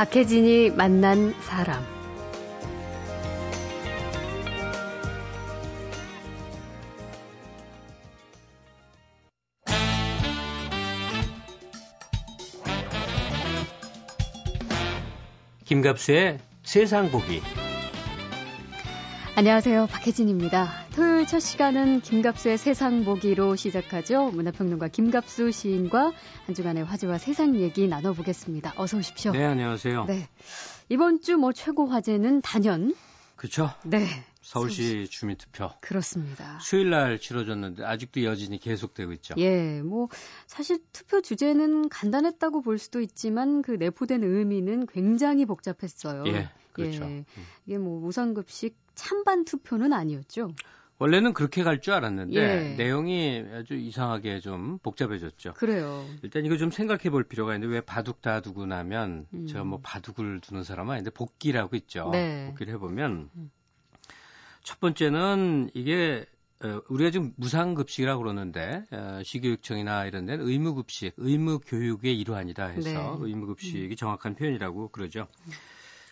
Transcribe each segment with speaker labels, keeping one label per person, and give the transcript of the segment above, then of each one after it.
Speaker 1: 박혜진이 만난 사람.
Speaker 2: 김갑수의 세상 보기.
Speaker 1: 안녕하세요. 박혜진입니다. 토요일 첫 시간은 김갑수의 세상 보기로 시작하죠. 문화평론가 김갑수 시인과 한 주간의 화제와 세상 얘기 나눠보겠습니다. 어서 오십시오.
Speaker 2: 네, 안녕하세요. 네.
Speaker 1: 이번 주 뭐 최고 화제는 단연.
Speaker 2: 그렇죠.
Speaker 1: 네.
Speaker 2: 서울시 주민투표.
Speaker 1: 그렇습니다.
Speaker 2: 수요일 날 치러졌는데 아직도 여진이 계속되고 있죠.
Speaker 1: 예, 뭐 사실 투표 주제는 간단했다고 볼 수도 있지만 그 내포된 의미는 굉장히 복잡했어요.
Speaker 2: 예, 그렇죠. 예,
Speaker 1: 이게 뭐 무상급식 찬반 투표는 아니었죠.
Speaker 2: 원래는 그렇게 갈 줄 알았는데 예. 내용이 아주 이상하게 좀 복잡해졌죠.
Speaker 1: 그래요.
Speaker 2: 일단 이거 좀 생각해 볼 필요가 있는데 왜 바둑 다 두고 나면 음. 제가 뭐 바둑을 두는 사람은 아닌데 복기라고 있죠. 네. 복기를 해보면 음. 첫 번째는 이게 어, 우리가 지금 무상급식이라고 그러는데 어, 시교육청이나 이런 데는 의무급식, 의무교육의 일환이다 해서 네. 의무급식이 음. 정확한 표현이라고 그러죠.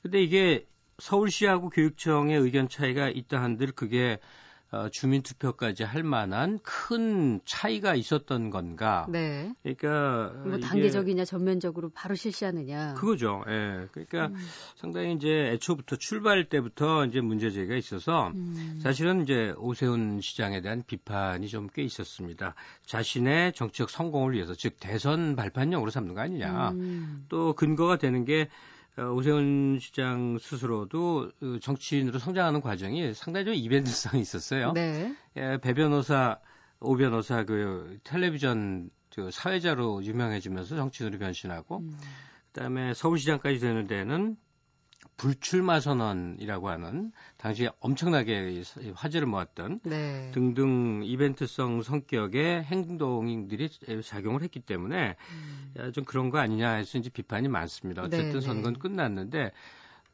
Speaker 2: 근데 이게 서울시하고 교육청의 의견 차이가 있다 한들 그게 어, 주민투표까지 할 만한 큰 차이가 있었던 건가?
Speaker 1: 네.
Speaker 2: 그러니까
Speaker 1: 뭐 단계적이냐 전면적으로 바로 실시하느냐?
Speaker 2: 그거죠. 예. 그러니까 음. 상당히 이제 애초부터 출발 때부터 이제 문제 제기가 있어서 음. 사실은 이제 오세훈 시장에 대한 비판이 좀 꽤 있었습니다. 자신의 정치적 성공을 위해서 즉 대선 발판용으로 삼는 거 아니냐? 음. 또 근거가 되는 게 어, 오세훈 시장 스스로도 어, 정치인으로 성장하는 과정이 상당히 좀 이벤트성이 있었어요.
Speaker 1: 네.
Speaker 2: 예, 배 변호사, 오 변호사 그 텔레비전 그 사회자로 유명해지면서 정치인으로 변신하고 음. 그다음에 서울시장까지 되는 데는 불출마 선언이라고 하는 당시에 엄청나게 화제를 모았던 네. 등등 이벤트성 성격의 행동들이 작용을 했기 때문에 음. 좀 그런 거 아니냐 해서 이제 비판이 많습니다. 어쨌든 네, 네. 선거는 끝났는데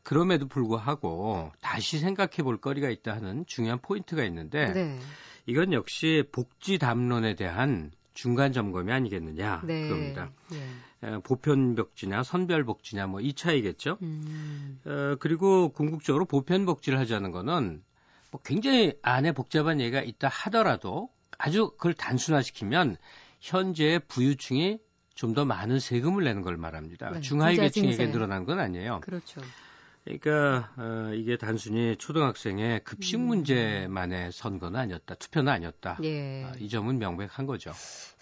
Speaker 2: 그럼에도 불구하고 다시 생각해 볼 거리가 있다 하는 중요한 포인트가 있는데 네. 이건 역시 복지 담론에 대한 중간 점검이 아니겠느냐 네. 그겁니다. 네. 보편 복지냐 선별 복지냐 뭐 이 차이겠죠. 음. 어, 그리고 궁극적으로 보편 복지를 하자는 거는 뭐 굉장히 안에 복잡한 얘기가 있다 하더라도 아주 그걸 단순화시키면 현재 부유층이 좀 더 많은 세금을 내는 걸 말합니다. 네, 중하위 계층에게 늘어난 건 아니에요.
Speaker 1: 그렇죠.
Speaker 2: 그러니까 어, 이게 단순히 초등학생의 급식 음. 문제만의 선거는 아니었다, 투표는 아니었다. 예. 어, 이 점은 명백한 거죠.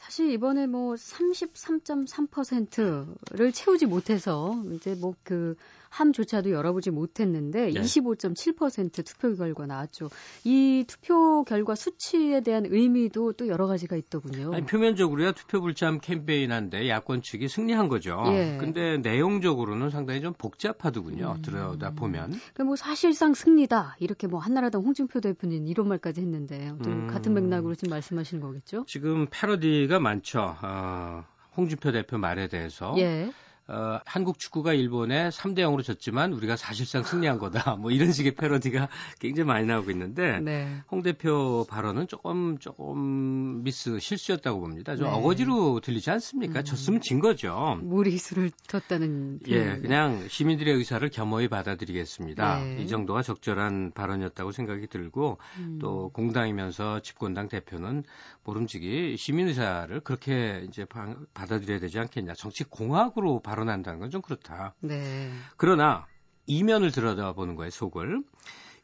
Speaker 1: 사실 이번에 뭐 33.3%를 채우지 못해서 이제 뭐 그 함조차도 열어보지 못했는데 네. 25.7% 투표 결과 나왔죠. 이 투표 결과 수치에 대한 의미도 또 여러 가지가 있더군요.
Speaker 2: 아니, 표면적으로야 투표 불참 캠페인한데 야권 측이 승리한 거죠. 예. 근데 내용적으로는 상당히 좀 복잡하더군요. 음. 들여다 보면.
Speaker 1: 그러니까 뭐 사실상 승리다 이렇게 뭐 한나라당 홍준표 대표는 이런 말까지 했는데 음. 같은 맥락으로 지금 말씀하시는 거겠죠?
Speaker 2: 지금 패러디가 많죠. 어, 홍준표 대표 말에 대해서.
Speaker 1: 예.
Speaker 2: 어, 한국 축구가 일본에 3대 0으로 졌지만 우리가 사실상 승리한 거다. 뭐 이런 식의 패러디가 굉장히 많이 나오고 있는데 네. 홍 대표 발언은 조금 조금 미스 실수였다고 봅니다. 좀 네. 어거지로 들리지 않습니까? 음. 졌으면 진 거죠.
Speaker 1: 무리수를 뒀다는
Speaker 2: 예, 그냥 시민들의 의사를 겸허히 받아들이겠습니다. 네. 이 정도가 적절한 발언이었다고 생각이 들고 음. 또 공당이면서 집권당 대표는 모름지기 시민 의사를 그렇게 이제 받아들여야 되지 않겠냐. 정치 공학으로 발언 한다는 건 좀 그렇다.
Speaker 1: 네.
Speaker 2: 그러나 이면을 들여다보는 거예요, 속을.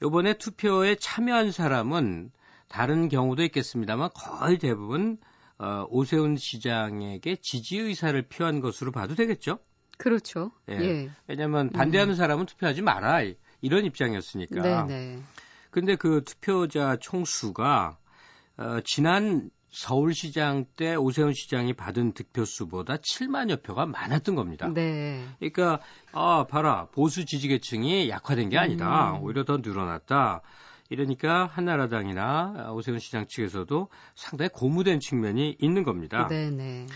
Speaker 2: 요번에 투표에 참여한 사람은 다른 경우도 있겠습니다만 거의 대부분 어, 오세훈 시장에게 지지 의사를 표한 것으로 봐도 되겠죠?
Speaker 1: 그렇죠.
Speaker 2: 예. 예. 왜냐하면 반대하는 음. 사람은 투표하지 마라 이런 입장이었으니까.
Speaker 1: 네네.
Speaker 2: 근데 그 투표자 총수가 어, 지난 서울시장 때 오세훈 시장이 받은 득표수보다 7만여 표가 많았던 겁니다.
Speaker 1: 네.
Speaker 2: 그러니까 아 봐라 보수 지지계층이 약화된 게 아니다. 음. 오히려 더 늘어났다. 이러니까 한나라당이나 오세훈 시장 측에서도 상당히 고무된 측면이 있는 겁니다.
Speaker 1: 네네.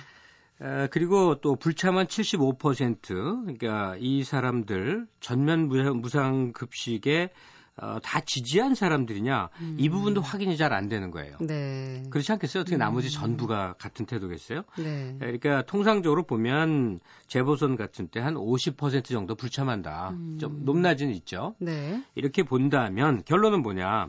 Speaker 2: 에, 그리고 또 불참한 75% 그러니까 이 사람들 전면 무상 급식에 어, 다 지지한 사람들이냐 음. 이 부분도 확인이 잘 안 되는 거예요. 네. 그렇지 않겠어요? 어떻게 나머지 음. 전부가 같은 태도겠어요? 네. 그러니까 통상적으로 보면 재보선 같은 때 한 50% 정도 불참한다. 음. 좀 높낮이는 있죠. 네. 이렇게 본다면 결론은 뭐냐?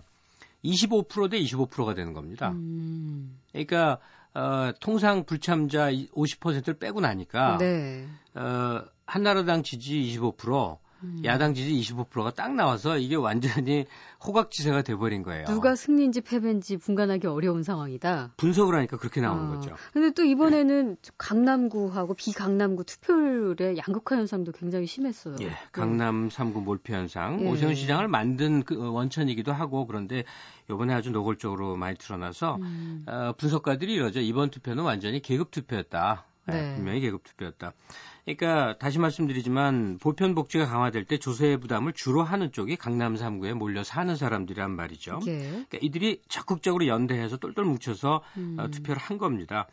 Speaker 2: 25%대 25%가 되는 겁니다. 음. 그러니까 어, 통상 불참자 50%를 빼고 나니까 네. 어, 한나라당 지지 25%, 음. 야당 지지 25%가 딱 나와서 이게 완전히 호각지세가 돼버린 거예요.
Speaker 1: 누가 승리인지 패배인지 분간하기 어려운 상황이다.
Speaker 2: 분석을 하니까 그렇게 나오는 어. 거죠.
Speaker 1: 근데 또 이번에는 강남구하고 비강남구 투표율의 양극화 현상도 굉장히 심했어요.
Speaker 2: 예, 강남 3구 몰표 현상. 예. 오세훈 시장을 만든 그 원천이기도 하고 그런데 이번에 아주 노골적으로 많이 드러나서 음. 어, 분석가들이 이러죠. 이번 투표는 완전히 계급 투표였다. 네. 네, 분명히 계급 투표였다. 그러니까 다시 말씀드리지만 보편 복지가 강화될 때 조세 부담을 주로 하는 쪽이 강남 3구에 몰려 사는 사람들이란 말이죠. 예. 그러니까 이들이 적극적으로 연대해서 똘똘 뭉쳐서 음. 어, 투표를 한 겁니다.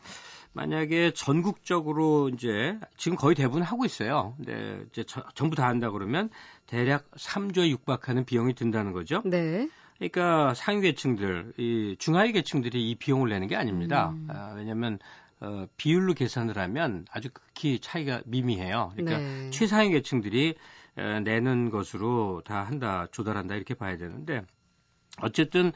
Speaker 2: 만약에 전국적으로 이제 지금 거의 대부분 하고 있어요. 근데 이제 저, 전부 다 한다 그러면 대략 3조에 육박하는 비용이 든다는 거죠. 네. 그러니까 상위 계층들, 이 중하위 계층들이 이 비용을 내는 게 아닙니다. 음. 아, 왜냐하면 어, 비율로 계산을 하면 아주 극히 차이가 미미해요. 그러니까 네. 최상위 계층들이 에, 내는 것으로 다 한다, 조달한다 이렇게 봐야 되는데 어쨌든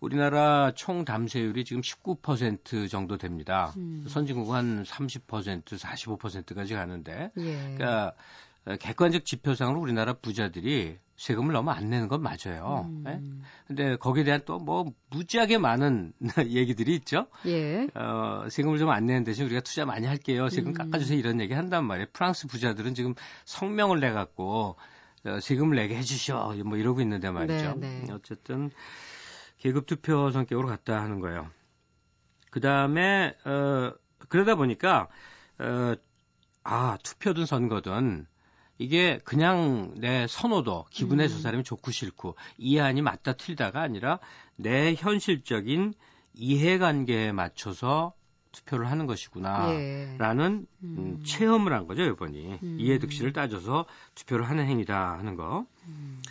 Speaker 2: 우리나라 총 담세율이 지금 19% 정도 됩니다. 음. 선진국 한 30%, 45%까지 가는데, 예. 그러니까 객관적 지표상으로 우리나라 부자들이 세금을 너무 안 내는 건 맞아요. 음. 네? 근데 거기에 대한 또 뭐 무지하게 많은 얘기들이 있죠. 예. 어, 세금을 좀 안 내는 대신 우리가 투자 많이 할게요. 세금 음. 깎아주세요. 이런 얘기 한단 말이에요. 프랑스 부자들은 지금 성명을 내갖고 어, 세금을 내게 해주셔. 뭐 이러고 있는데 말이죠. 네, 네. 어쨌든 계급 투표 성격으로 갔다 하는 거예요. 그 다음에 어, 그러다 보니까 어, 아 투표든 선거든 이게 그냥 내 선호도 기분에 음. 저 사람이 좋고 싫고 이해하니 맞다 틀다가 아니라 내 현실적인 이해관계에 맞춰서 투표를 하는 것이구나라는 예. 음. 음, 체험을 한 거죠 이번이 음. 이해득실을 따져서 투표를 하는 행위다 하는 거. 음.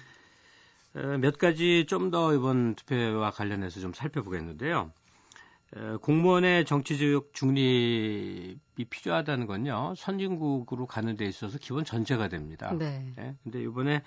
Speaker 2: 어, 몇 가지 좀 더 이번 투표와 관련해서 좀 살펴보겠는데요. 공무원의 정치적 중립이 필요하다는 건요 선진국으로 가는 데 있어서 기본 전제가 됩니다. 네. 네. 근데 이번에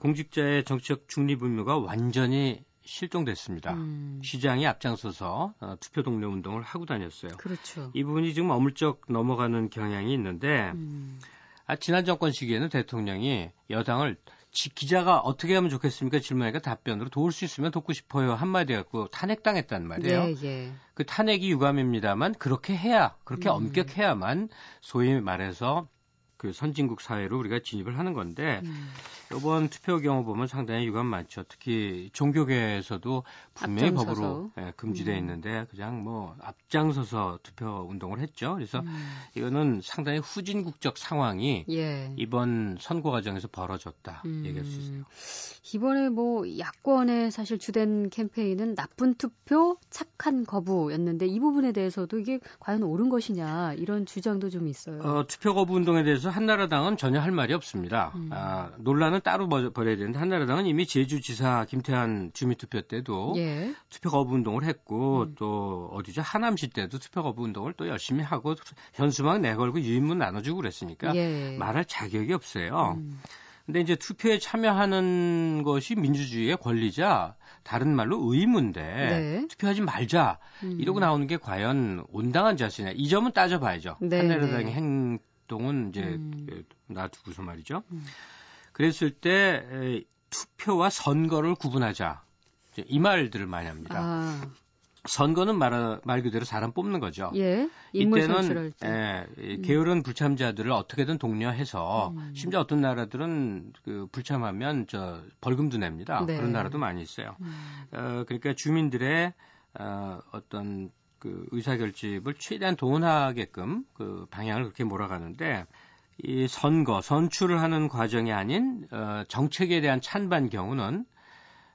Speaker 2: 공직자의 정치적 중립 의무가 완전히 실종됐습니다. 음. 시장이 앞장서서 어, 투표 동료 운동을 하고 다녔어요. 그렇죠. 이 부분이 지금 어물쩍 넘어가는 경향이 있는데 음. 아, 지난 정권 시기에는 대통령이 여당을 기자가 어떻게 하면 좋겠습니까? 질문하니까 답변으로 도울 수 있으면 돕고 싶어요. 한마디 갖고 탄핵당했단 말이에요. 네, 예. 그 탄핵이 유감입니다만 그렇게 해야, 그렇게 음. 엄격해야만 소위 말해서 그 선진국 사회로 우리가 진입을 하는 건데 음. 이번 투표 경우 보면 상당히 유감 많죠. 특히 종교계에서도 분명히 앞장서서. 법으로 예, 금지돼 음. 있는데 그냥 뭐 앞장서서 투표 운동을 했죠. 그래서 음. 이거는 상당히 후진국적 상황이 예. 이번 선거 과정에서 벌어졌다 음. 얘기할 수 있어요.
Speaker 1: 이번에 뭐 야권의 사실 주된 캠페인은 나쁜 투표, 착한 거부였는데 이 부분에 대해서도 이게 과연 옳은 것이냐 이런 주장도 좀 있어요.
Speaker 2: 어, 투표 거부 운동에 대해서 한나라당은 전혀 할 말이 없습니다. 음. 아, 논란은 따로 벌여야 되는데 한나라당은 이미 제주지사 김태환 주민투표 때도 예. 투표 거부 운동을 했고 음. 또 어디죠 하남시 때도 투표 거부 운동을 또 열심히 하고 현수막 내걸고 유인문 나눠주고 그랬으니까 예. 말할 자격이 없어요. 음. 근데 이제 투표에 참여하는 것이 민주주의의 권리자 다른 말로 의무인데 네. 투표하지 말자 음. 이러고 나오는 게 과연 온당한 자세냐 이 점은 따져봐야죠. 네, 한나라당의 네. 행 동은 이제 음. 그 놔두고서 말이죠. 음. 그랬을 때 에, 투표와 선거를 구분하자 이 말들을 많이 합니다. 아. 선거는 말, 말 그대로 사람 뽑는 거죠. 예. 이때는 예, 음. 게으른 불참자들을 어떻게든 독려해서 음. 심지어 어떤 나라들은 그 불참하면 저 벌금도 냅니다. 네. 그런 나라도 많이 있어요. 음. 어, 그러니까 주민들의 어, 어떤 그 의사 결집을 최대한 동원하게끔 그 방향을 그렇게 몰아가는데 이 선거 선출을 하는 과정이 아닌 어, 정책에 대한 찬반 경우는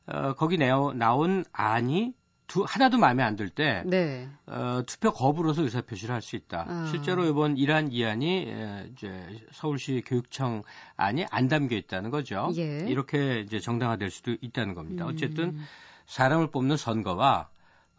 Speaker 2: 어, 거기 내어, 나온 안이 두, 하나도 마음에 안 들 때, 네. 어, 투표 거부로서 의사 표시를 할 수 있다. 아. 실제로 이번 이란 이안이 에, 이제 서울시 교육청 안이 안 담겨 있다는 거죠. 예. 이렇게 이제 정당화될 수도 있다는 겁니다. 음. 어쨌든 사람을 뽑는 선거와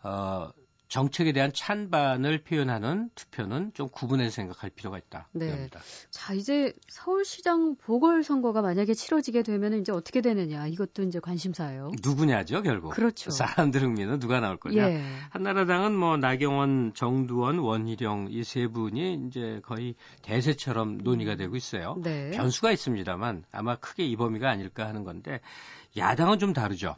Speaker 2: 어, 정책에 대한 찬반을 표현하는 투표는 좀 구분해서 생각할 필요가 있다. 네.
Speaker 1: 자, 이제 서울시장 보궐선거가 만약에 치러지게 되면 이제 어떻게 되느냐. 이것도 이제 관심사예요.
Speaker 2: 누구냐죠, 결국.
Speaker 1: 그렇죠.
Speaker 2: 사람들 흥미는 누가 나올 거냐. 예. 한나라당은 뭐 나경원, 정두원, 원희룡 이 세 분이 이제 거의 대세처럼 논의가 되고 있어요. 네. 변수가 있습니다만 아마 크게 이 범위가 아닐까 하는 건데 야당은 좀 다르죠.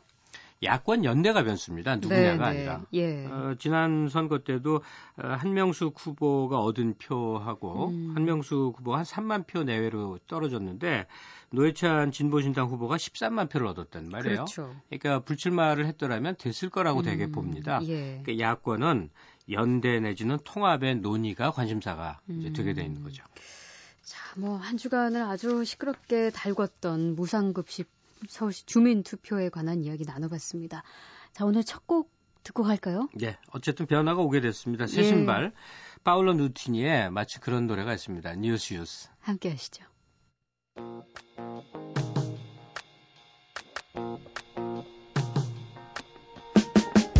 Speaker 2: 야권 연대가 변수입니다. 누구냐가 네, 네. 아니라. 예. 어, 지난 선거 때도 어, 한명숙 후보가 얻은 표하고 음. 한명숙 후보가 한 3만 표 내외로 떨어졌는데 노회찬 진보신당 후보가 13만 표를 얻었단 말이에요. 그렇죠. 그러니까 불출마를 했더라면 됐을 거라고 음. 되게 봅니다. 예. 그러니까 야권은 연대 내지는 통합의 논의가 관심사가 음. 이제 되게 되는 거죠.
Speaker 1: 자, 뭐 한 주간을 아주 시끄럽게 달궜던 무상급식 서울시 주민 투표에 관한 이야기 나눠봤습니다. 자, 오늘 첫 곡 듣고 갈까요?
Speaker 2: 네, 어쨌든 변화가 오게 됐습니다. 새 신발 예. 파울로 누티니의 마치 그런 노래가 있습니다. 뉴스유스.
Speaker 1: 함께 하시죠.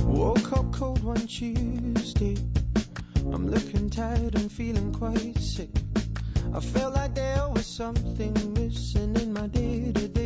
Speaker 1: Woke up cold one Tuesday. I'm looking tired and feeling quite sick. I felt like there was something missing in my day to day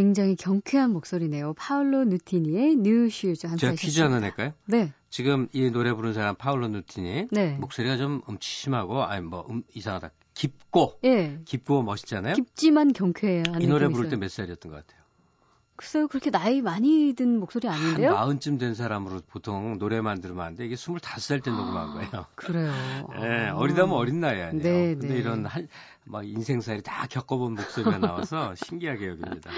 Speaker 1: 굉장히 경쾌한 목소리네요. 파울로 누티니의 New Shoes 함께
Speaker 2: 제가 퀴즈 하나 낼까요?
Speaker 1: 네.
Speaker 2: 지금 이 노래 부른 사람 파울로 누티니 네. 목소리가 좀 음치심하고 아니 뭐 음, 이상하다 깊고 예. 깊고 멋있잖아요.
Speaker 1: 깊지만 경쾌해요.
Speaker 2: 이 노래 부를 때 몇 살이었던 것 같아요?
Speaker 1: 글쎄요, 그렇게 나이 많이 든 목소리 아닌데요?
Speaker 2: 마흔쯤 된 사람으로 보통 노래만 들으면 안 돼. 이게 스물다섯 살 때 녹음한 거예요.
Speaker 1: 그래요.
Speaker 2: 네, 어리다면 어린 나이 아니에요. 네, 근데 네. 이런 한, 막 인생살이 다 겪어본 목소리가 나와서 신기하게 여깁니다.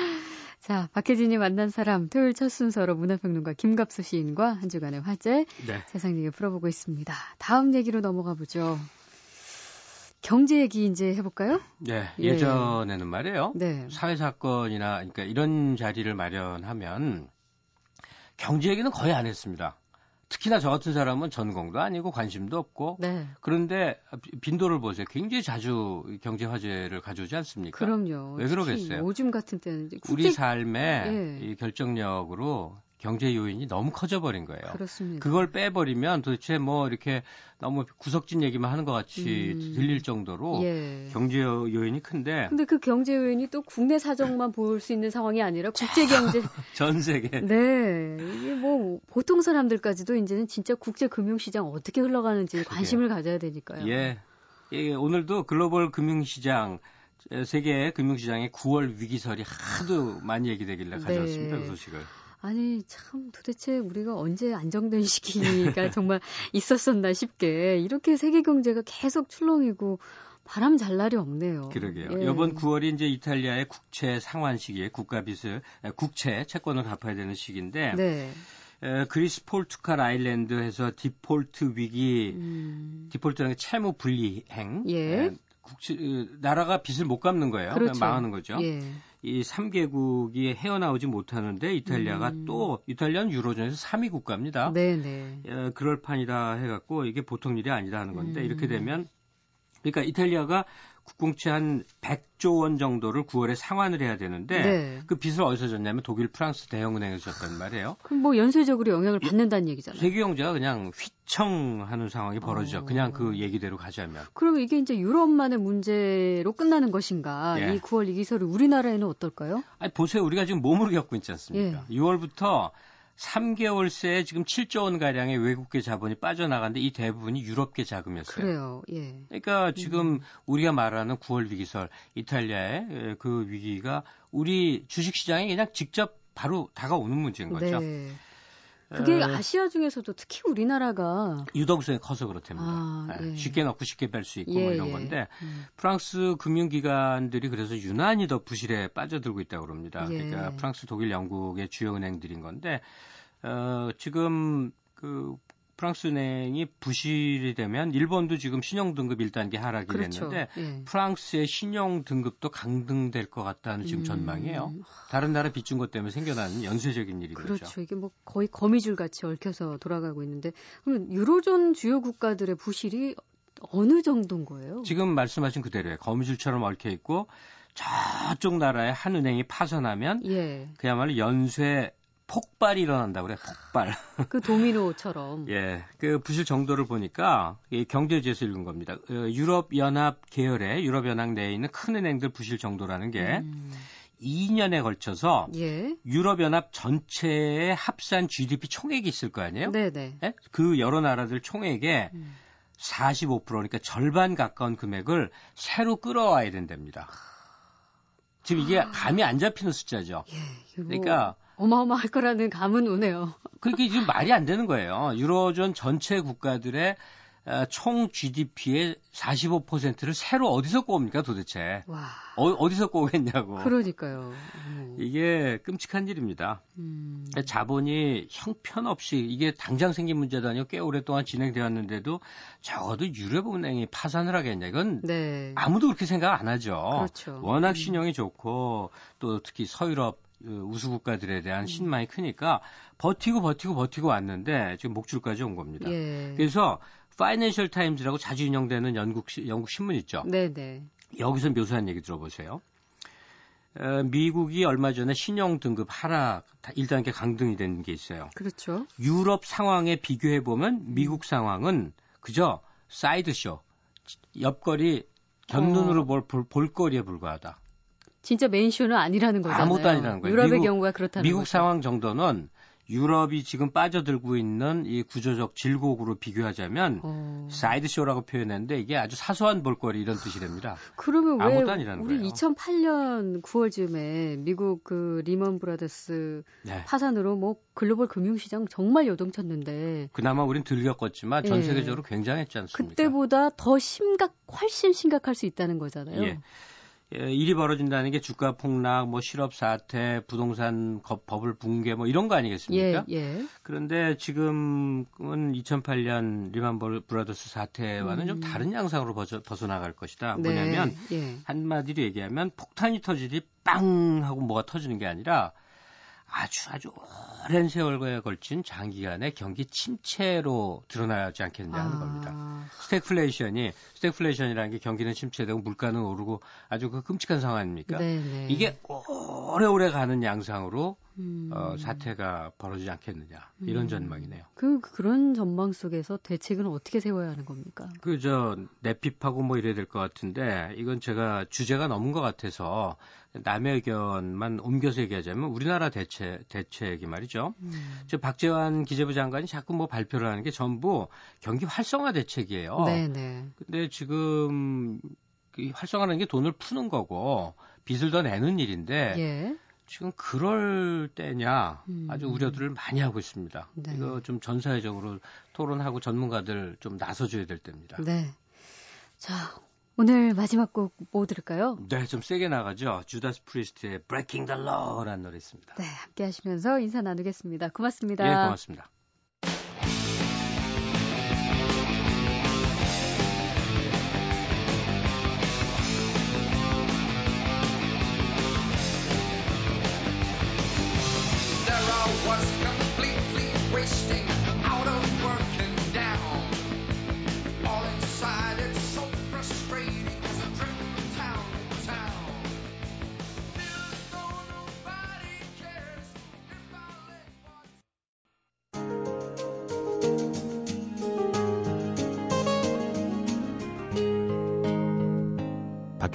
Speaker 1: 자, 박혜진이 만난 사람 토요일 첫 순서로 문화평론가 김갑수 시인과 한 주간의 화제 네. 세상 얘기 풀어보고 있습니다. 다음 얘기로 넘어가 보죠. 경제 얘기 이제 해볼까요?
Speaker 2: 네, 예. 예전에는 말이에요. 네. 사회 사건이나 그러니까 이런 자리를 마련하면 경제 얘기는 거의 안 했습니다. 특히나 저 같은 사람은 전공도 아니고 관심도 없고 네. 그런데 빈도를 보세요. 굉장히 자주 경제 화제를 가져오지 않습니까?
Speaker 1: 그럼요.
Speaker 2: 왜 그러겠어요?
Speaker 1: 요즘 같은 때는
Speaker 2: 국제... 우리 삶의 네. 이 결정력으로 경제 요인이 너무 커져버린 거예요.
Speaker 1: 그렇습니다.
Speaker 2: 그걸 빼버리면 도대체 뭐 이렇게 너무 구석진 얘기만 하는 것 같이 음. 들릴 정도로 예. 경제 요인이 큰데.
Speaker 1: 근데 그 경제 요인이 또 국내 사정만 볼 수 있는 상황이 아니라 국제 경제.
Speaker 2: 전 세계.
Speaker 1: 네. 이게 뭐 보통 사람들까지도 이제는 진짜 국제 금융시장 어떻게 흘러가는지 관심을 가져야 되니까요.
Speaker 2: 예. 예. 오늘도 글로벌 금융시장 세계 금융시장의 9월 위기설이 하도 많이 얘기되길래 가져왔습니다. 네. 그 소식을.
Speaker 1: 아니 참 도대체 우리가 언제 안정된 시기가 정말 있었었나 싶게 이렇게 세계 경제가 계속 출렁이고 바람 잘 날이 없네요.
Speaker 2: 그러게요. 예. 이번 9월이 이제 이탈리아의 국채 상환 시기에 국가 빚을 국채 채권을 갚아야 되는 시기인데 네. 에, 그리스 포르투갈 아일랜드에서 디폴트 위기 음. 디폴트라는 게 채무 불이행 예. 에, 국채, 나라가 빚을 못 갚는 거예요. 그렇죠. 망하는 거죠. 예. 이 3개국이 헤어나오지 못하는데 이탈리아가 음. 또 이탈리아는 유로존에서 3위 국가입니다. 네네. 네. 그럴 판이다 해갖고 이게 보통 일이 아니다 하는 건데 음. 이렇게 되면 그러니까 이탈리아가 국공채 한 100조 원 정도를 9월에 상환을 해야 되는데 네. 그 빚을 어디서 졌냐면 독일, 프랑스 대형은행에서 졌단 말이에요.
Speaker 1: 그럼 뭐 연쇄적으로 영향을 받는다는 얘기잖아요.
Speaker 2: 세계 경제가 그냥 휘청하는 상황이 벌어지죠. 어... 그냥 그 얘기대로 가자면.
Speaker 1: 그러면 이게 이제 유럽만의 문제로 끝나는 것인가? 예. 이 9월 이기설이 우리나라에는 어떨까요?
Speaker 2: 아니 보세요. 우리가 지금 몸으로 겪고 있지 않습니까? 예. 6월부터 3개월 새에 지금 7조 원 가량의 외국계 자본이 빠져나갔는데 이 대부분이 유럽계 자금이었어요.
Speaker 1: 그래요. 예.
Speaker 2: 그러니까 지금 음. 우리가 말하는 9월 위기설 이탈리아의 그 위기가 우리 주식 시장에 그냥 직접 바로 다가오는 문제인 거죠. 네.
Speaker 1: 그게 아시아 중에서도 특히 우리나라가
Speaker 2: 유동성이 커서 그렇답니다. 아, 예. 쉽게 넣고 쉽게 뺄 수 있고 뭐 예, 뭐 이런 예. 건데 음. 프랑스 금융기관들이 그래서 유난히 더 부실에 빠져들고 있다고 그럽니다. 예. 그러니까 프랑스, 독일, 영국의 주요 은행들인 건데 어, 지금 그 프랑스 은행이 부실이 되면 일본도 지금 신용 등급 1단계 하락이 그렇죠. 됐는데 예. 프랑스의 신용 등급도 강등될 것 같다는 지금 음. 전망이에요. 다른 나라 빚준 것 때문에 생겨나는 연쇄적인 일이
Speaker 1: 그렇죠. 그렇죠. 이게 뭐 거의 거미줄 같이 얽혀서 돌아가고 있는데 그럼 유로존 주요 국가들의 부실이 어느 정도인 거예요?
Speaker 2: 지금 말씀하신 그대로예요. 거미줄처럼 얽혀 있고 저쪽 나라의 한 은행이 파산하면 예. 그야말로 연쇄 폭발이 일어난다 그래 폭발.
Speaker 1: 그 도미노처럼.
Speaker 2: 예, 그 부실 정도를 보니까 이 경제지에서 읽은 겁니다. 어, 유럽 연합 계열의 유럽 연합 내에 있는 큰 은행들 부실 정도라는 게 음. 2년에 걸쳐서 예. 유럽 연합 전체의 합산 GDP 총액이 있을 거 아니에요? 네네. 예? 그 여러 나라들 총액의 음. 45% 그러니까 절반 가까운 금액을 새로 끌어와야 된답니다. 지금 이게 아. 감이 안 잡히는 숫자죠. 예, 그러니까
Speaker 1: 어마어마할 거라는 감은 오네요.
Speaker 2: 그게 지금 말이 안 되는 거예요. 유로존 전체 국가들의 어, 총 GDP의 45%를 새로 어디서 꼬웁니까 도대체? 와. 어, 디서 꼬겠냐고.
Speaker 1: 그러니까요.
Speaker 2: 음. 이게 끔찍한 일입니다. 음. 자본이 형편없이 이게 당장 생긴 문제도 아니고 꽤 오랫동안 진행되었는데도 적어도 유럽은행이 파산을 하겠냐. 이건 네. 아무도 그렇게 생각 안 하죠. 그렇죠. 워낙 음. 신용이 좋고 또 특히 서유럽 그 우수 국가들에 대한 음. 신망이 크니까 버티고 버티고 버티고 왔는데 지금 목줄까지 온 겁니다. 예. 그래서 파이낸셜 타임즈라고 자주 인용되는 영국 영국 신문 있죠. 네네. 여기서 묘사한 얘기 들어보세요. 어, 미국이 얼마 전에 신용 등급 하락 1단계 강등이 된 게 있어요.
Speaker 1: 그렇죠.
Speaker 2: 유럽 상황에 비교해 보면 미국 상황은 그저 sideshow 옆거리 곁눈으로 어. 볼, 볼, 볼거리에 불과하다.
Speaker 1: 진짜 main show는 아니라는 거잖아요.
Speaker 2: 아무것도 아니라는 거예요.
Speaker 1: 유럽의 미국, 경우가 그렇다는
Speaker 2: 미국
Speaker 1: 거죠.
Speaker 2: 상황 정도는 유럽이 지금 빠져들고 있는 이 구조적 질곡으로 비교하자면 어... sideshow라고 표현했는데 이게 아주 사소한 볼거리 이런 뜻이 됩니다.
Speaker 1: 그러면 왜 우리 거예요. 2008년 9월쯤에 미국 그 리먼 브라더스 네. 파산으로 뭐 글로벌 금융시장 정말 요동쳤는데
Speaker 2: 그나마 우린 덜 겪었지만 전 예. 세계적으로 굉장했지 않습니까?
Speaker 1: 그때보다 더 심각 훨씬 심각할 수 있다는 거잖아요. 예.
Speaker 2: 예, 일이 벌어진다는 게 주가 폭락, 뭐 실업 사태, 부동산 버블 붕괴 뭐 이런 거 아니겠습니까? 예, 예. 그런데 지금은 2008년 리만 브라더스 사태와는 음. 좀 다른 양상으로 벗어, 벗어나갈 것이다. 네, 뭐냐면 예. 한마디로 얘기하면 폭탄이 터지듯 빵 하고 뭐가 터지는 게 아니라 아주 아주 오랜 세월에 걸친 장기간의 경기 침체로 드러나지 않겠느냐 하는 아. 겁니다. 스태그플레이션이 스태그플레이션이라는 게 경기는 침체되고 물가는 오르고 아주 그 끔찍한 상황 아닙니까? 네네. 이게 오래오래 가는 양상으로 음. 어, 사태가 벌어지지 않겠느냐 이런 음. 전망이네요.
Speaker 1: 그 그런 전망 속에서 대책은 어떻게 세워야 하는 겁니까?
Speaker 2: 그저 내핍하고 뭐 이래야 될 것 같은데 이건 제가 주제가 넘은 것 같아서 남의 의견만 옮겨서 얘기하자면 우리나라 대체 대책이 말이죠. 음. 저 박재환 기재부 장관이 자꾸 뭐 발표를 하는 게 전부 경기 활성화 대책이에요. 네네. 근데 지금 그 활성화하는 게 돈을 푸는 거고 빚을 더 내는 일인데. 예. 지금 그럴 때냐 아주 음. 우려들을 많이 하고 있습니다. 네. 이거 좀 전 사회적으로 토론하고 전문가들 좀 나서줘야 될 때입니다. 네.
Speaker 1: 자, 오늘 마지막 곡 뭐 들을까요?
Speaker 2: 네, 좀 세게 나가죠. 주다스 프리스트의 Breaking the Law라는 노래 있습니다.
Speaker 1: 네, 함께 하시면서 인사 나누겠습니다. 고맙습니다.
Speaker 2: 네, 고맙습니다.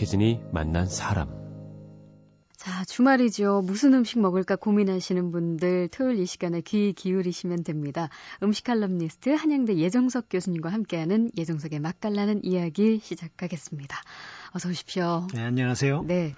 Speaker 2: 박혜진이 만난 사람.
Speaker 1: 자, 주말이죠. 무슨 음식 먹을까 고민하시는 분들 토요일 이 시간에 귀 기울이시면 됩니다. 음식 칼럼니스트 한양대 예정석 교수님과 함께하는 예정석의 맛깔나는 이야기 시작하겠습니다. 어서 오십시오.
Speaker 3: 네, 안녕하세요. 네.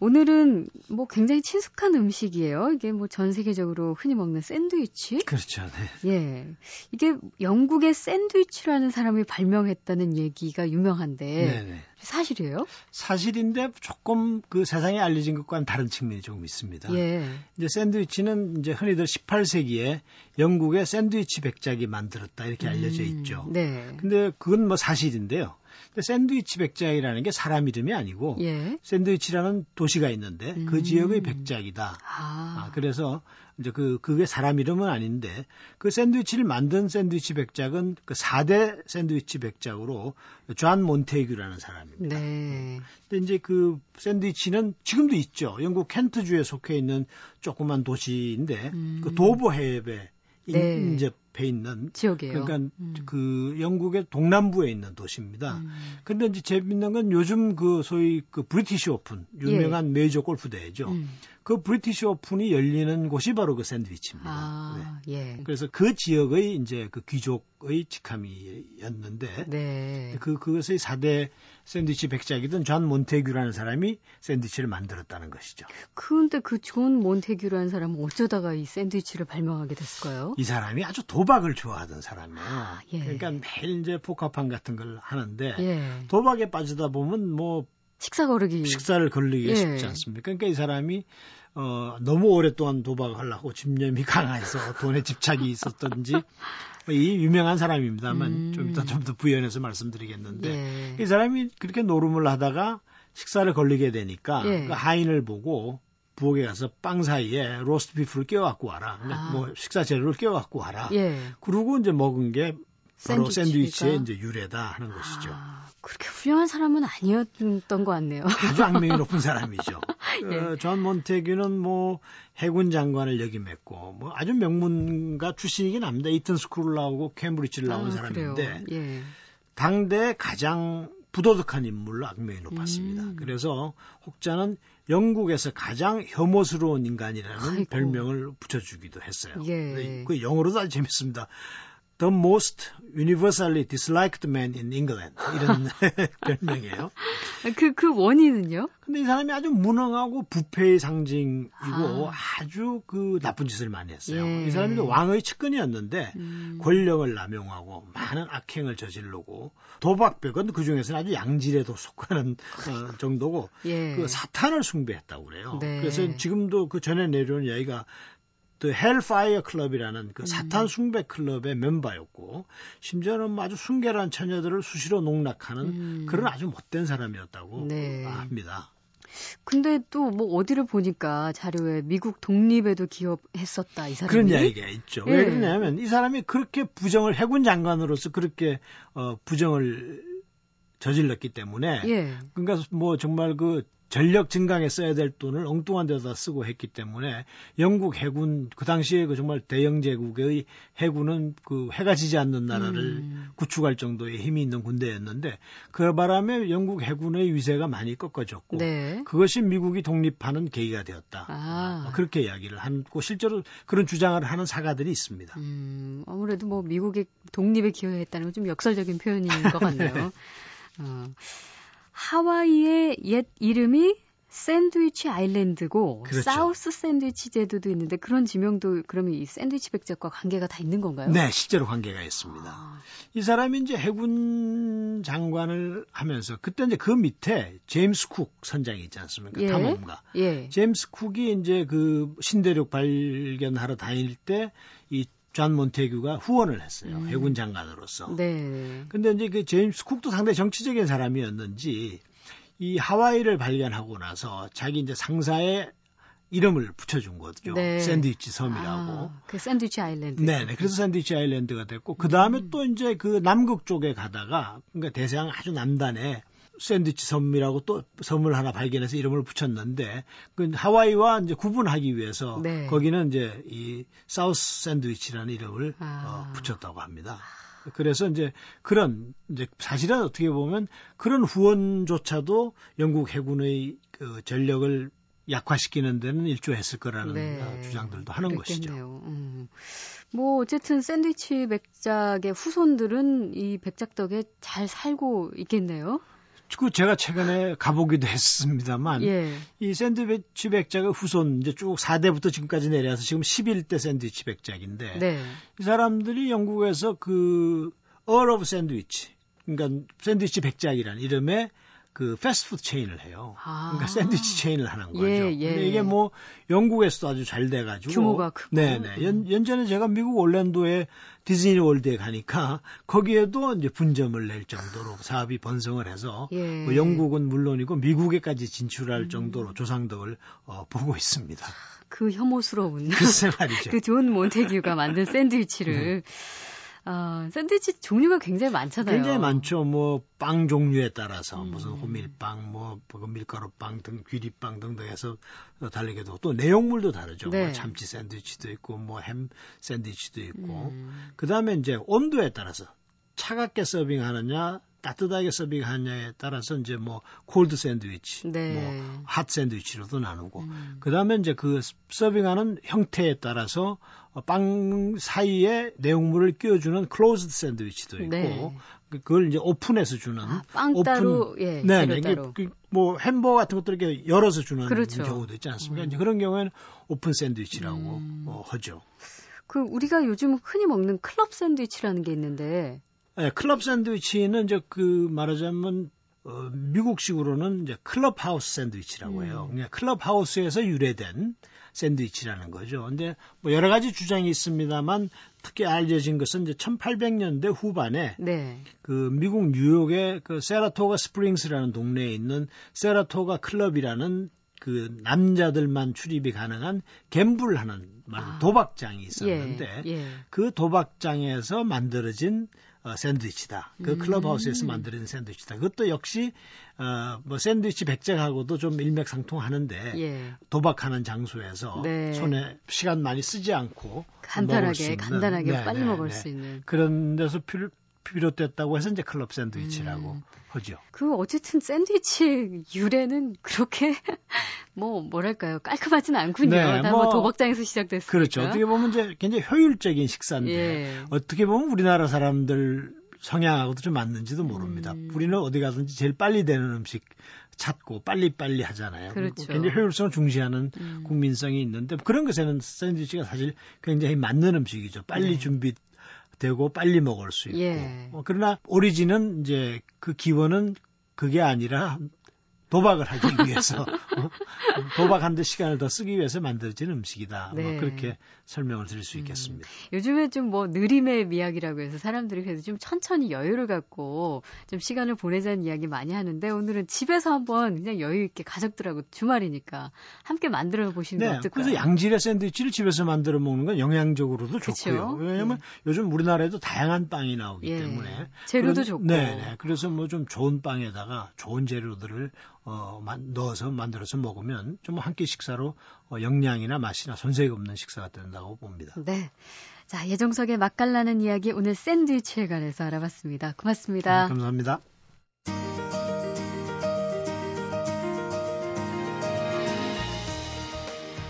Speaker 1: 오늘은 뭐 굉장히 친숙한 음식이에요. 이게 뭐 전 세계적으로 흔히 먹는 샌드위치.
Speaker 2: 그렇죠. 네.
Speaker 1: 예. 이게 영국의 샌드위치라는 사람이 발명했다는 얘기가 유명한데 네네. 사실이에요?
Speaker 3: 사실인데 조금 그 세상에 알려진 것과는 다른 측면이 조금 있습니다. 예. 이제 샌드위치는 이제 흔히들 18세기에 영국의 샌드위치 백작이 만들었다 이렇게 알려져 음, 있죠. 음, 네. 근데 그건 뭐 사실인데요. 샌드위치 백작이라는 게 사람 이름이 아니고 예. 샌드위치라는 도시가 있는데 그 음. 그 지역의 백작이다. 아. 아, 그래서 이제 그 그게 사람 이름은 아닌데 그 샌드위치를 만든 샌드위치 백작은 그 4대 샌드위치 백작으로 존 몬테규라는 사람입니다. 네. 근데 이제 그 샌드위치는 지금도 있죠. 영국 켄트주에 속해 있는 조그만 도시인데 음. 그 도버 해협에 네. 인접 해 있는
Speaker 1: 지역이에요.
Speaker 3: 그러니까 음. 그 영국의 동남부에 있는 도시입니다. 음. 근데 이제 재밌는 건 요즘 그 소위 그 브리티시 오픈 유명한 예. 메이저 골프 대회죠. 음. 그 브리티시 오픈이 열리는 곳이 바로 그 샌드위치입니다. 아, 네. 예. 그래서 그 지역의 이제 그 귀족의 직함이었는데 네. 그 그것의 4대 샌드위치 백작이던 존 몬테규라는 사람이 샌드위치를 만들었다는 것이죠.
Speaker 1: 그런데 그 존 몬테규라는 사람은 어쩌다가 이 샌드위치를 발명하게 됐을까요?
Speaker 3: 이 사람이 아주 도 박을 좋아하던 사람이에요. 아, 예. 그러니까 매일 이제 포카판 같은 걸 하는데 예. 도박에 빠지다 보면 뭐
Speaker 1: 식사 거르기
Speaker 3: 식사를 걸리기 예. 쉽지 않습니까? 그러니까 이 사람이 어, 너무 오랫동안 도박하려고 집념이 강해서 돈에 집착이 있었던지 이 유명한 사람입니다만 음. 좀 이따 좀 더 부연해서 말씀드리겠는데 예. 이 사람이 그렇게 노름을 하다가 식사를 걸리게 되니까 예. 그 하인을 보고 부엌에 가서 빵 사이에 로스트 비프를 끼워 갖고 와라. 아. 뭐 식사 재료를 끼워 갖고 와라. 예. 그리고 이제 먹은 게 바로 샌드위치의 이제 유래다 하는 것이죠. 아,
Speaker 1: 그렇게 훌륭한 사람은 아니었던 것 같네요.
Speaker 3: 아주 악명이 높은 사람이죠. 예. 어, 존 몬테규는 뭐 해군 장관을 역임했고 뭐 아주 명문가 출신이긴 합니다. 이튼 스쿨을 나오고 캠브리지를 나온 아, 사람인데 예. 당대 가장 부도덕한 인물로 악명이 높았습니다. 음. 그래서 혹자는 영국에서 가장 혐오스러운 인간이라는 아이고. 별명을 붙여주기도 했어요. 예. 그 영어로도 아주 재밌습니다. The most universally disliked man in England 이런 별명이에요.
Speaker 1: 그, 그 원인은요?
Speaker 3: 근데 이 사람이 아주 무능하고 부패의 상징이고 아. 주그 나쁜 짓을 많이 했어요. 예. 이 사람이 왕의 측근이었는데 음. 권력을 남용하고 많은 악행을 저지르고 도박백은 그 중에서는 아주 양질에도 속하는 어, 정도고 예. 그 사탄을 숭배했다고 그래요. 네. 그래서 지금도 그 전에 내려온 이야기가 또 헬파이어 클럽이라는 그 사탄 음. 숭배 클럽의 멤버였고 심지어는 뭐 아주 순결한 처녀들을 수시로 농락하는 음. 그런 아주 못된 사람이었다고 네. 합니다.
Speaker 1: 근데 또 뭐 어디를 보니까 자료에 미국 독립에도 기여했었다 이 사람이
Speaker 3: 그런 이야기가 있죠. 예. 왜 그러냐면 이 사람이 그렇게 부정을 해군 장관으로서 그렇게 어 부정을 저질렀기 때문에 예. 그러니까 뭐 정말 그 전력 증강에 써야 될 돈을 엉뚱한 데다 쓰고 했기 때문에 영국 해군 그 당시에 그 정말 대영 제국의 해군은 그 해가 지지 않는 나라를 음. 구축할 정도의 힘이 있는 군대였는데 그 바람에 영국 해군의 위세가 많이 꺾어졌고 네. 그것이 미국이 독립하는 계기가 되었다. 아. 어, 그렇게 이야기를 하고 실제로 그런 주장을 하는 사가들이 있습니다.
Speaker 1: 음, 아무래도 뭐 미국이 독립에 기여했다는 건 좀 역설적인 표현인 것 같네요. 네. 어. 하와이의 옛 이름이 샌드위치 아일랜드고 그렇죠. 사우스 샌드위치 제도도 있는데 그런 지명도 그러면 이 샌드위치 백작과 관계가 다 있는 건가요?
Speaker 3: 네, 실제로 관계가 있습니다. 아. 이 사람이 이제 해군 장관을 하면서 그때 이제 그 밑에 제임스 쿡 선장이 있지 않습니까? 예. 탐험가. 예. 제임스 쿡이 이제 그 신대륙 발견하러 다닐 때 이 존 몬테규가 후원을 했어요. 음. 해군 장관으로서. 네. 근데 이제 그 제임스 쿡도 상당히 정치적인 사람이었는지 이 하와이를 발견하고 나서 자기 이제 상사의 이름을 붙여준 거죠. 네. 샌드위치 섬이라고. 아,
Speaker 1: 그 샌드위치 아일랜드.
Speaker 3: 네 네. 그래서 샌드위치 아일랜드가 됐고, 그 다음에 음. 또 이제 그 남극 쪽에 가다가, 그러니까 대서양 아주 남단에 샌드위치 섬이라고 또 섬을 하나 발견해서 이름을 붙였는데 그 하와이와 이제 구분하기 위해서 네. 거기는 이제 이 사우스 샌드위치라는 이름을 아. 어, 붙였다고 합니다. 그래서 이제 그런 이제 사실은 어떻게 보면 그런 후원조차도 영국 해군의 그 전력을 약화시키는 데는 일조했을 거라는 네. 어, 주장들도 하는 그랬겠네요. 것이죠. 음.
Speaker 1: 뭐 어쨌든 샌드위치 백작의 후손들은 이 백작 덕에 잘 살고 있겠네요.
Speaker 3: 그 제가 최근에 가보기도 했습니다만 예. 이 샌드위치 백작의 후손 이제 쭉 4대부터 지금까지 내려서 지금 11대 샌드위치 백작인데 네. 이 사람들이 영국에서 그 Earl of Sandwich 그러니까 샌드위치 백작이라는 이름의 그 패스트푸드 체인을 해요. 아. 그러니까 샌드위치 체인을 하는 거죠. 예, 예. 근데 이게 뭐 영국에서도 아주 잘 돼가지고
Speaker 1: 규모가 크고.
Speaker 3: 네네. 연, 연전에 제가 미국 올랜도에 디즈니 월드에 가니까 거기에도 이제 분점을 낼 정도로 사업이 번성을 해서 예. 뭐 영국은 물론이고 미국에까지 진출할 음. 정도로 조상덕을 어, 보고 있습니다.
Speaker 1: 그 혐오스러운
Speaker 3: 글쎄 말이죠.
Speaker 1: 그 존 몬테규가 만든 샌드위치를 네. 아, 샌드위치 종류가 굉장히 많잖아요.
Speaker 3: 굉장히 많죠. 뭐 빵 종류에 따라서 음. 무슨 호밀빵, 뭐 밀가루빵 등 귀리빵 등등 해서 달리게도 또 내용물도 다르죠. 네. 뭐 참치 샌드위치도 있고 뭐 햄 샌드위치도 있고. 음. 그 다음에 이제 온도에 따라서 차갑게 서빙하느냐 따뜻하게 서빙하냐에 따라서 이제 뭐 콜드 샌드위치, 네. 뭐핫 샌드위치로도 나누고 음. 그다음에 이제 그 서빙하는 형태에 따라서 빵 사이에 내용물을 끼워주는 closed 샌드위치도 있고 네. 그걸 이제 오픈해서 주는 아,
Speaker 1: 빵 오픈, 따로 예,
Speaker 3: 네, 네 이게 그뭐 햄버거 같은 것들 이렇게 열어서 주는 그렇죠. 경우도 있지 않습니까? 음. 이제 그런 경우에는 오픈 샌드위치라고 음. 어, 하죠.
Speaker 1: 그 우리가 요즘 흔히 먹는 클럽 샌드위치라는 게 있는데
Speaker 3: 네, 클럽 샌드위치는 이제 그 말하자면 어, 미국식으로는 이제 클럽 하우스 샌드위치라고 해요. 음. 그냥 클럽 하우스에서 유래된 샌드위치라는 거죠. 근데 뭐 여러 가지 주장이 있습니다만 특히 알려진 것은 이제 1800년대 후반에 네. 그 미국 뉴욕의 그 세라토가 스프링스라는 동네에 있는 세라토가 클럽이라는 그 남자들만 출입이 가능한 갬블하는 아. 도박장이 있었는데 예, 예. 그 도박장에서 만들어진 어, 샌드위치다. 그 음. 클럽하우스에서 만들어진 샌드위치다. 그것도 역시 어, 뭐 샌드위치 백작하고도 좀 일맥상통하는데 예. 도박하는 장소에서 네. 손에 시간 많이 쓰지 않고
Speaker 1: 간단하게 간단하게 네, 빨리 네, 먹을 네. 수 있는
Speaker 3: 그런 데서 필, 비롯됐다고 해서 이제 클럽 샌드위치라고 음. 하죠.
Speaker 1: 그 어쨌든 샌드위치 유래는 그렇게 뭐 뭐랄까요 깔끔하지는 않군요. 네, 다뭐 뭐 도박장에서 시작됐으니까.
Speaker 3: 그렇죠. 어떻게 보면 이제 굉장히 효율적인 식사인데 예. 어떻게 보면 우리나라 사람들 성향하고도 좀 맞는지도 모릅니다. 음. 우리는 어디 가든지 제일 빨리 되는 음식 찾고 빨리빨리 하잖아요. 그렇죠. 굉장히 효율성을 중시하는 음. 국민성이 있는데 그런 것에는 샌드위치가 사실 굉장히 맞는 음식이죠. 빨리 네. 준비 되고 빨리 먹을 수 있고. 예. 어, 그러나 오리진은 이제 그 기원은 그게 아니라 도박을 하기 위해서 어? 도박하는데 시간을 더 쓰기 위해서 만들어진 음식이다. 뭐 네. 뭐 그렇게 설명을 드릴 수 음. 있겠습니다.
Speaker 1: 음. 요즘에 좀 뭐 느림의 미학이라고 해서 사람들이 그래도 좀 천천히 여유를 갖고 좀 시간을 보내자는 이야기 많이 하는데 오늘은 집에서 한번 그냥 여유 있게 가족들하고 주말이니까 함께 만들어 보시는 네, 게 어떨까요?
Speaker 3: 그래서 양질의 샌드위치를 집에서 만들어 먹는 건 영양적으로도 좋고요. 왜냐하면 네. 요즘 우리나라에도 다양한 빵이 나오기 예. 때문에
Speaker 1: 재료도 그런, 좋고.
Speaker 3: 네, 네. 그래서 뭐 좀 좋은 빵에다가 좋은 재료들을 어, 넣어서 만들어서 먹으면 좀 한 끼 식사로 어, 영양이나 맛이나 손색 없는 식사가 된다고 봅니다.
Speaker 1: 네. 자, 예정석의 맛깔나는 이야기 오늘 샌드위치에 관해서 알아봤습니다. 고맙습니다.
Speaker 3: 네, 감사합니다.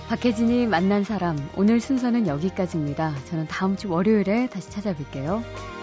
Speaker 1: 박혜진이 만난 사람 오늘 순서는 여기까지입니다. 저는 다음 주 월요일에 다시 찾아뵐게요.